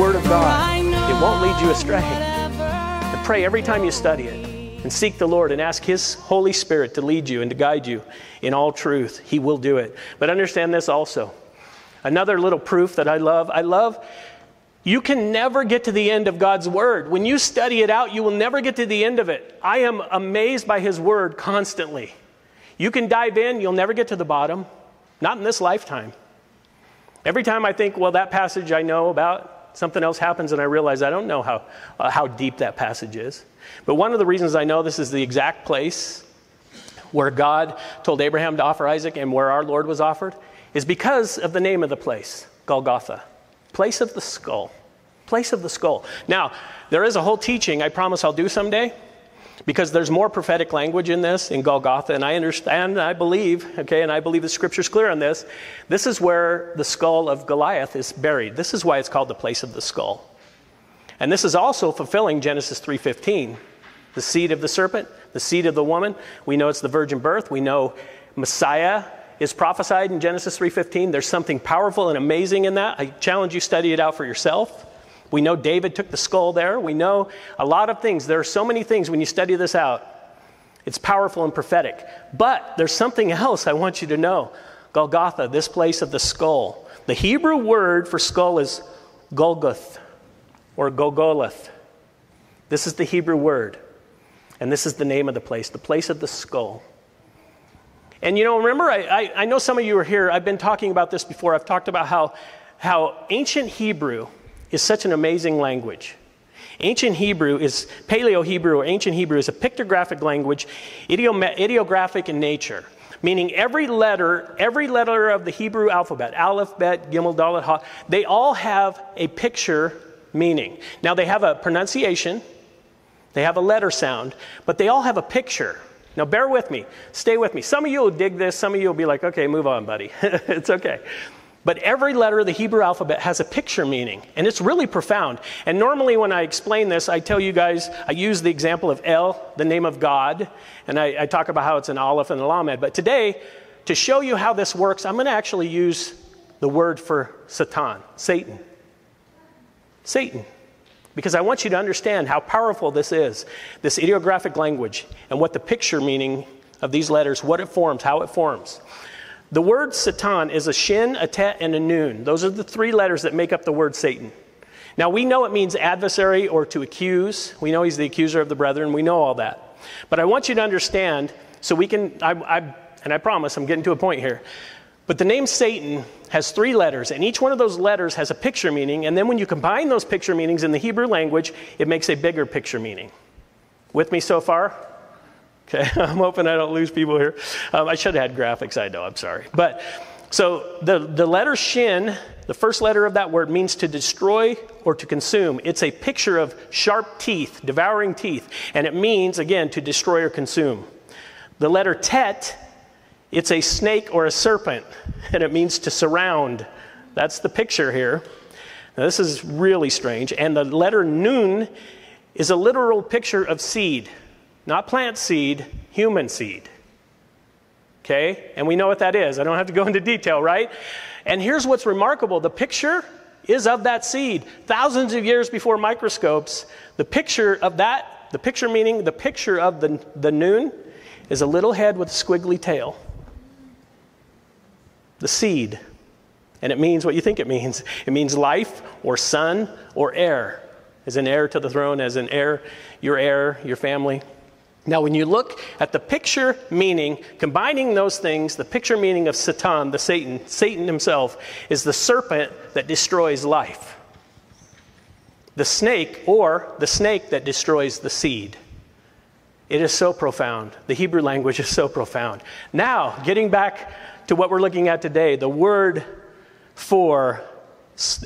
Word of God. It won't lead you astray. And pray every time you study it. And seek the Lord and ask His Holy Spirit to lead you and to guide you in all truth. He will do it. But understand this also. Another little proof that I love I love you can never get to the end of God's Word. When you study it out, you will never get to the end of it. I am amazed by His Word constantly. You can dive in, you'll never get to the bottom. Not in this lifetime. Every time I think, well, that passage I know about, something else happens and I realize I don't know how, uh, how deep that passage is. But one of the reasons I know this is the exact place where God told Abraham to offer Isaac and where our Lord was offered is because of the name of the place, Golgotha, place of the skull. Place of the skull. Now, there is a whole teaching I promise I'll do someday because there's more prophetic language in this in Golgotha, and I understand, and I believe, okay, and I believe the scripture's clear on this. This is where the skull of Goliath is buried. This is why it's called the place of the skull. And this is also fulfilling Genesis 3:15. The seed of the serpent, the seed of the woman. We know it's the virgin birth. We know Messiah is prophesied in Genesis 3:15. There's something powerful and amazing in that. I challenge you study it out for yourself. We know David took the skull there. We know a lot of things. There are so many things when you study this out. It's powerful and prophetic. But there's something else I want you to know. Golgotha, this place of the skull. The Hebrew word for skull is Golgoth or Gogoleth. This is the Hebrew word. And this is the name of the place, the place of the skull. And you know, remember, I, I, I know some of you are here. I've been talking about this before. I've talked about how, how ancient Hebrew is such an amazing language. Ancient Hebrew is, Paleo Hebrew or ancient Hebrew is a pictographic language, ideographic in nature, meaning every letter, every letter of the Hebrew alphabet, Aleph, Bet, Gimel, Dalet, Ha, they all have a picture meaning. Now they have a pronunciation, they have a letter sound, but they all have a picture. Now bear with me, stay with me. Some of you will dig this, some of you will be like, okay, move on, buddy. it's okay. But every letter of the Hebrew alphabet has a picture meaning, and it's really profound. And normally, when I explain this, I tell you guys, I use the example of El, the name of God, and I, I talk about how it's an Aleph and a Lamed. But today, to show you how this works, I'm going to actually use the word for Satan, Satan. Satan. Because I want you to understand how powerful this is, this ideographic language, and what the picture meaning of these letters, what it forms, how it forms. The word Satan is a shin, a tet, and a noon. Those are the three letters that make up the word Satan. Now, we know it means adversary or to accuse. We know he's the accuser of the brethren. We know all that. But I want you to understand, so we can, I, I, and I promise I'm getting to a point here. But the name Satan has three letters, and each one of those letters has a picture meaning. And then when you combine those picture meanings in the Hebrew language, it makes a bigger picture meaning. With me so far? Okay, I'm hoping I don't lose people here. Um, I should have had graphics, I know, I'm sorry. But so the, the letter shin, the first letter of that word, means to destroy or to consume. It's a picture of sharp teeth, devouring teeth, and it means, again, to destroy or consume. The letter tet, it's a snake or a serpent, and it means to surround. That's the picture here. Now, this is really strange. And the letter nun is a literal picture of seed, not plant seed, human seed. Okay? And we know what that is. I don't have to go into detail, right? And here's what's remarkable the picture is of that seed. Thousands of years before microscopes, the picture of that, the picture meaning the picture of the, the noon, is a little head with a squiggly tail. The seed. And it means what you think it means it means life or son or heir. As an heir to the throne, as an heir, your heir, your family. Now, when you look at the picture meaning, combining those things, the picture meaning of Satan, the Satan, Satan himself, is the serpent that destroys life. The snake, or the snake that destroys the seed. It is so profound. The Hebrew language is so profound. Now, getting back to what we're looking at today, the word for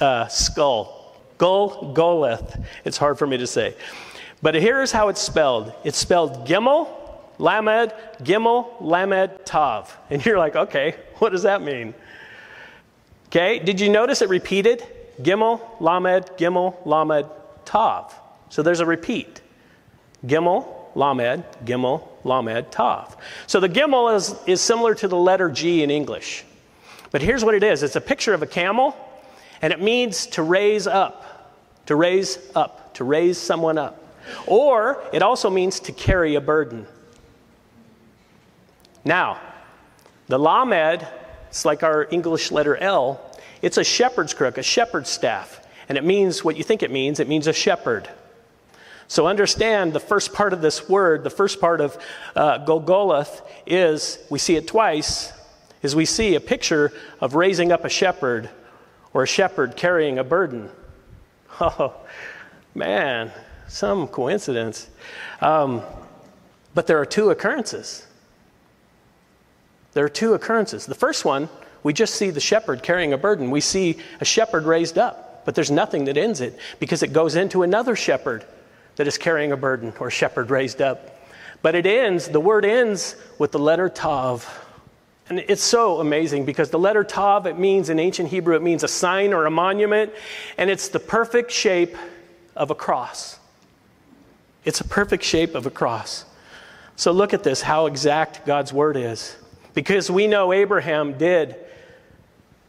uh, skull, Gol, Goleth. It's hard for me to say. But here's how it's spelled it's spelled Gimel, Lamed, Gimel, Lamed, Tav. And you're like, okay, what does that mean? Okay, did you notice it repeated? Gimel, Lamed, Gimel, Lamed, Tav. So there's a repeat. Gimel, Lamed, Gimel, Lamed, Tav. So the Gimel is, is similar to the letter G in English. But here's what it is it's a picture of a camel, and it means to raise up, to raise up, to raise someone up. Or it also means to carry a burden. Now, the Lamed, it's like our English letter L, it's a shepherd's crook, a shepherd's staff. And it means what you think it means it means a shepherd. So understand the first part of this word, the first part of uh, Golgoloth is, we see it twice, is we see a picture of raising up a shepherd or a shepherd carrying a burden. Oh, man, some coincidence. Um, but there are two occurrences. There are two occurrences. The first one, we just see the shepherd carrying a burden. We see a shepherd raised up, but there's nothing that ends it because it goes into another shepherd that is carrying a burden or shepherd raised up. But it ends, the word ends with the letter Tav. And it's so amazing because the letter Tav, it means in ancient Hebrew, it means a sign or a monument, and it's the perfect shape of a cross. It's a perfect shape of a cross. So look at this, how exact God's word is. Because we know Abraham did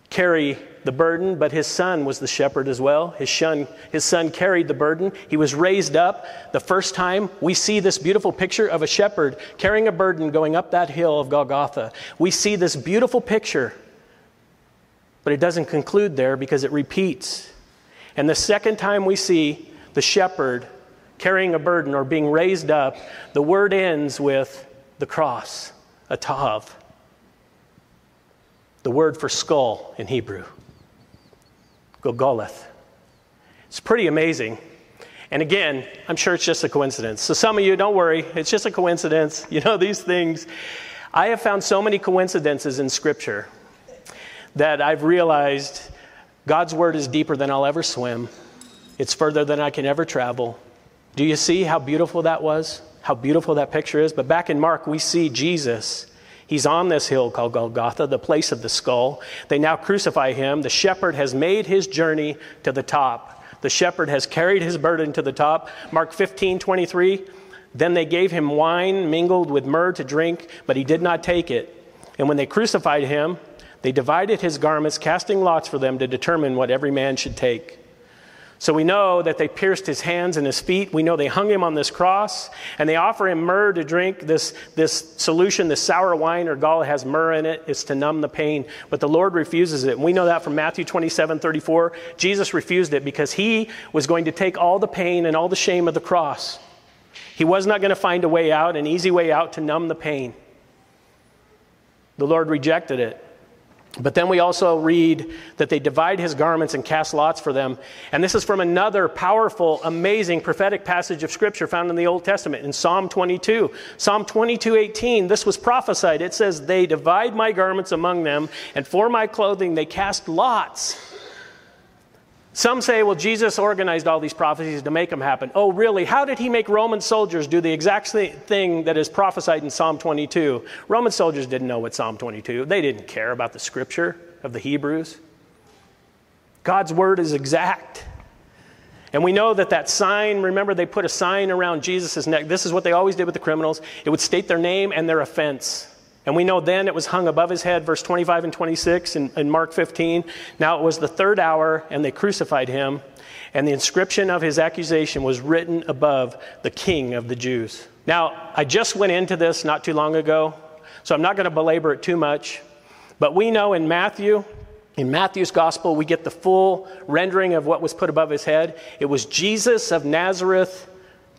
carry the burden, but his son was the shepherd as well. His son, his son carried the burden. He was raised up. The first time we see this beautiful picture of a shepherd carrying a burden going up that hill of Golgotha. We see this beautiful picture, but it doesn't conclude there because it repeats. And the second time we see the shepherd carrying a burden or being raised up, the word ends with the cross, a tav, the word for skull in Hebrew, Gogoleth. It's pretty amazing. And again, I'm sure it's just a coincidence. So some of you, don't worry, it's just a coincidence. You know, these things. I have found so many coincidences in Scripture that I've realized God's word is deeper than I'll ever swim. It's further than I can ever travel. Do you see how beautiful that was? How beautiful that picture is? But back in Mark, we see Jesus. He's on this hill called Golgotha, the place of the skull. They now crucify him. The shepherd has made his journey to the top. The shepherd has carried his burden to the top. Mark 15, 23. Then they gave him wine mingled with myrrh to drink, but he did not take it. And when they crucified him, they divided his garments, casting lots for them to determine what every man should take. So we know that they pierced his hands and his feet. We know they hung him on this cross and they offer him myrrh to drink. This, this solution, this sour wine or gall has myrrh in it. It's to numb the pain. But the Lord refuses it. And we know that from Matthew 27 34. Jesus refused it because he was going to take all the pain and all the shame of the cross. He was not going to find a way out, an easy way out to numb the pain. The Lord rejected it. But then we also read that they divide his garments and cast lots for them. And this is from another powerful, amazing prophetic passage of scripture found in the Old Testament in Psalm 22. Psalm 22 18, this was prophesied. It says, They divide my garments among them, and for my clothing they cast lots. Some say, well, Jesus organized all these prophecies to make them happen. Oh, really? How did he make Roman soldiers do the exact thing that is prophesied in Psalm 22? Roman soldiers didn't know what Psalm 22. They didn't care about the scripture of the Hebrews. God's word is exact. And we know that that sign, remember, they put a sign around Jesus' neck. This is what they always did with the criminals. It would state their name and their offense. And we know then it was hung above his head, verse 25 and 26 in, in, Mark 15. Now it was the third hour, and they crucified him, and the inscription of his accusation was written above the King of the Jews. Now, I just went into this not too long ago, so I'm not going to belabor it too much. But we know in Matthew, in Matthew's gospel, we get the full rendering of what was put above his head. It was Jesus of Nazareth,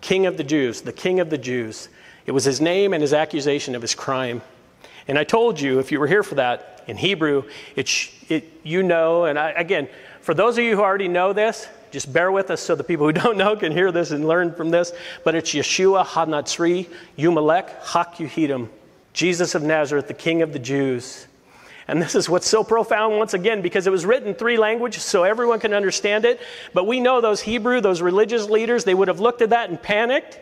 King of the Jews, the King of the Jews. It was his name and his accusation of his crime. And I told you, if you were here for that, in Hebrew, it, it you know, and I, again, for those of you who already know this, just bear with us so the people who don't know can hear this and learn from this. But it's Yeshua Hanatzri Yumalek Hak Yuhidim, Jesus of Nazareth, the King of the Jews. And this is what's so profound once again because it was written in three languages so everyone can understand it. But we know those Hebrew, those religious leaders, they would have looked at that and panicked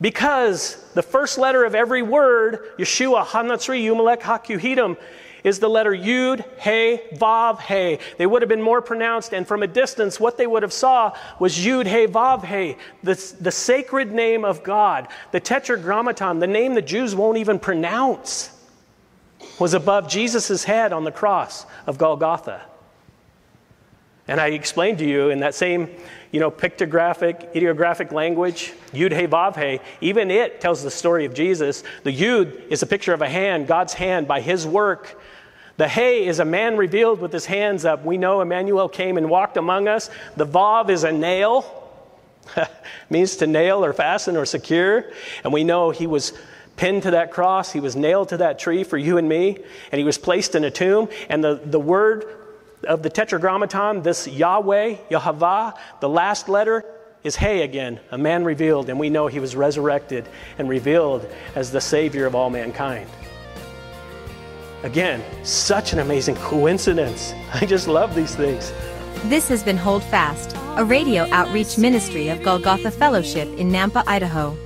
because the first letter of every word, Yeshua, Hanatzri, Yumelech, Hakuhidim, is the letter Yud, He, Vav, He. They would have been more pronounced, and from a distance, what they would have saw was Yud, He, Vav, He, the, the sacred name of God, the Tetragrammaton, the name the Jews won't even pronounce was above Jesus' head on the cross of Golgotha. And I explained to you in that same, you know, pictographic, ideographic language, Yud He Vav He, even it tells the story of Jesus. The Yud is a picture of a hand, God's hand by his work. The He is a man revealed with his hands up. We know Emmanuel came and walked among us. The Vav is a nail, means to nail or fasten or secure. And we know he was pinned to that cross. He was nailed to that tree for you and me, and he was placed in a tomb. And the, the word of the Tetragrammaton, this Yahweh, Yahavah, the last letter is Hey again, a man revealed, and we know he was resurrected and revealed as the Savior of all mankind. Again, such an amazing coincidence. I just love these things. This has been Hold Fast, a radio outreach ministry of Golgotha Fellowship in Nampa, Idaho.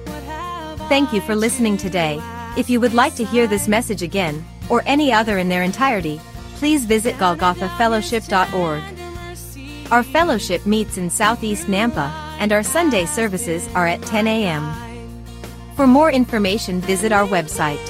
Thank you for listening today. If you would like to hear this message again, or any other in their entirety, please visit golgothafellowship.org. Our fellowship meets in Southeast Nampa, and our Sunday services are at 10 a.m. For more information, visit our website.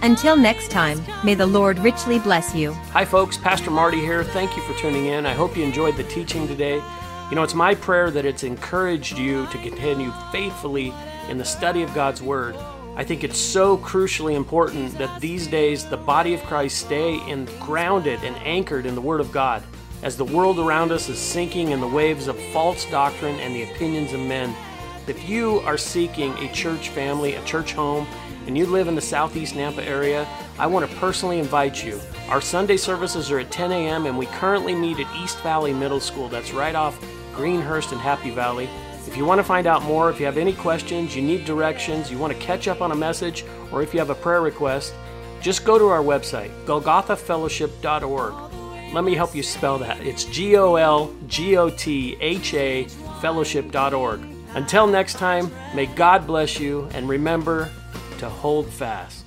Until next time, may the Lord richly bless you. Hi, folks. Pastor Marty here. Thank you for tuning in. I hope you enjoyed the teaching today. You know, it's my prayer that it's encouraged you to continue faithfully in the study of God's Word. I think it's so crucially important that these days the body of Christ stay in, grounded and anchored in the Word of God. As the world around us is sinking in the waves of false doctrine and the opinions of men, if you are seeking a church family, a church home, and you live in the southeast Nampa area, I want to personally invite you. Our Sunday services are at 10 a.m., and we currently meet at East Valley Middle School. That's right off Greenhurst and Happy Valley. If you want to find out more, if you have any questions, you need directions, you want to catch up on a message, or if you have a prayer request, just go to our website, golgothafellowship.org. Let me help you spell that. It's G O L G O T H A fellowship.org. Until next time, may God bless you and remember to hold fast.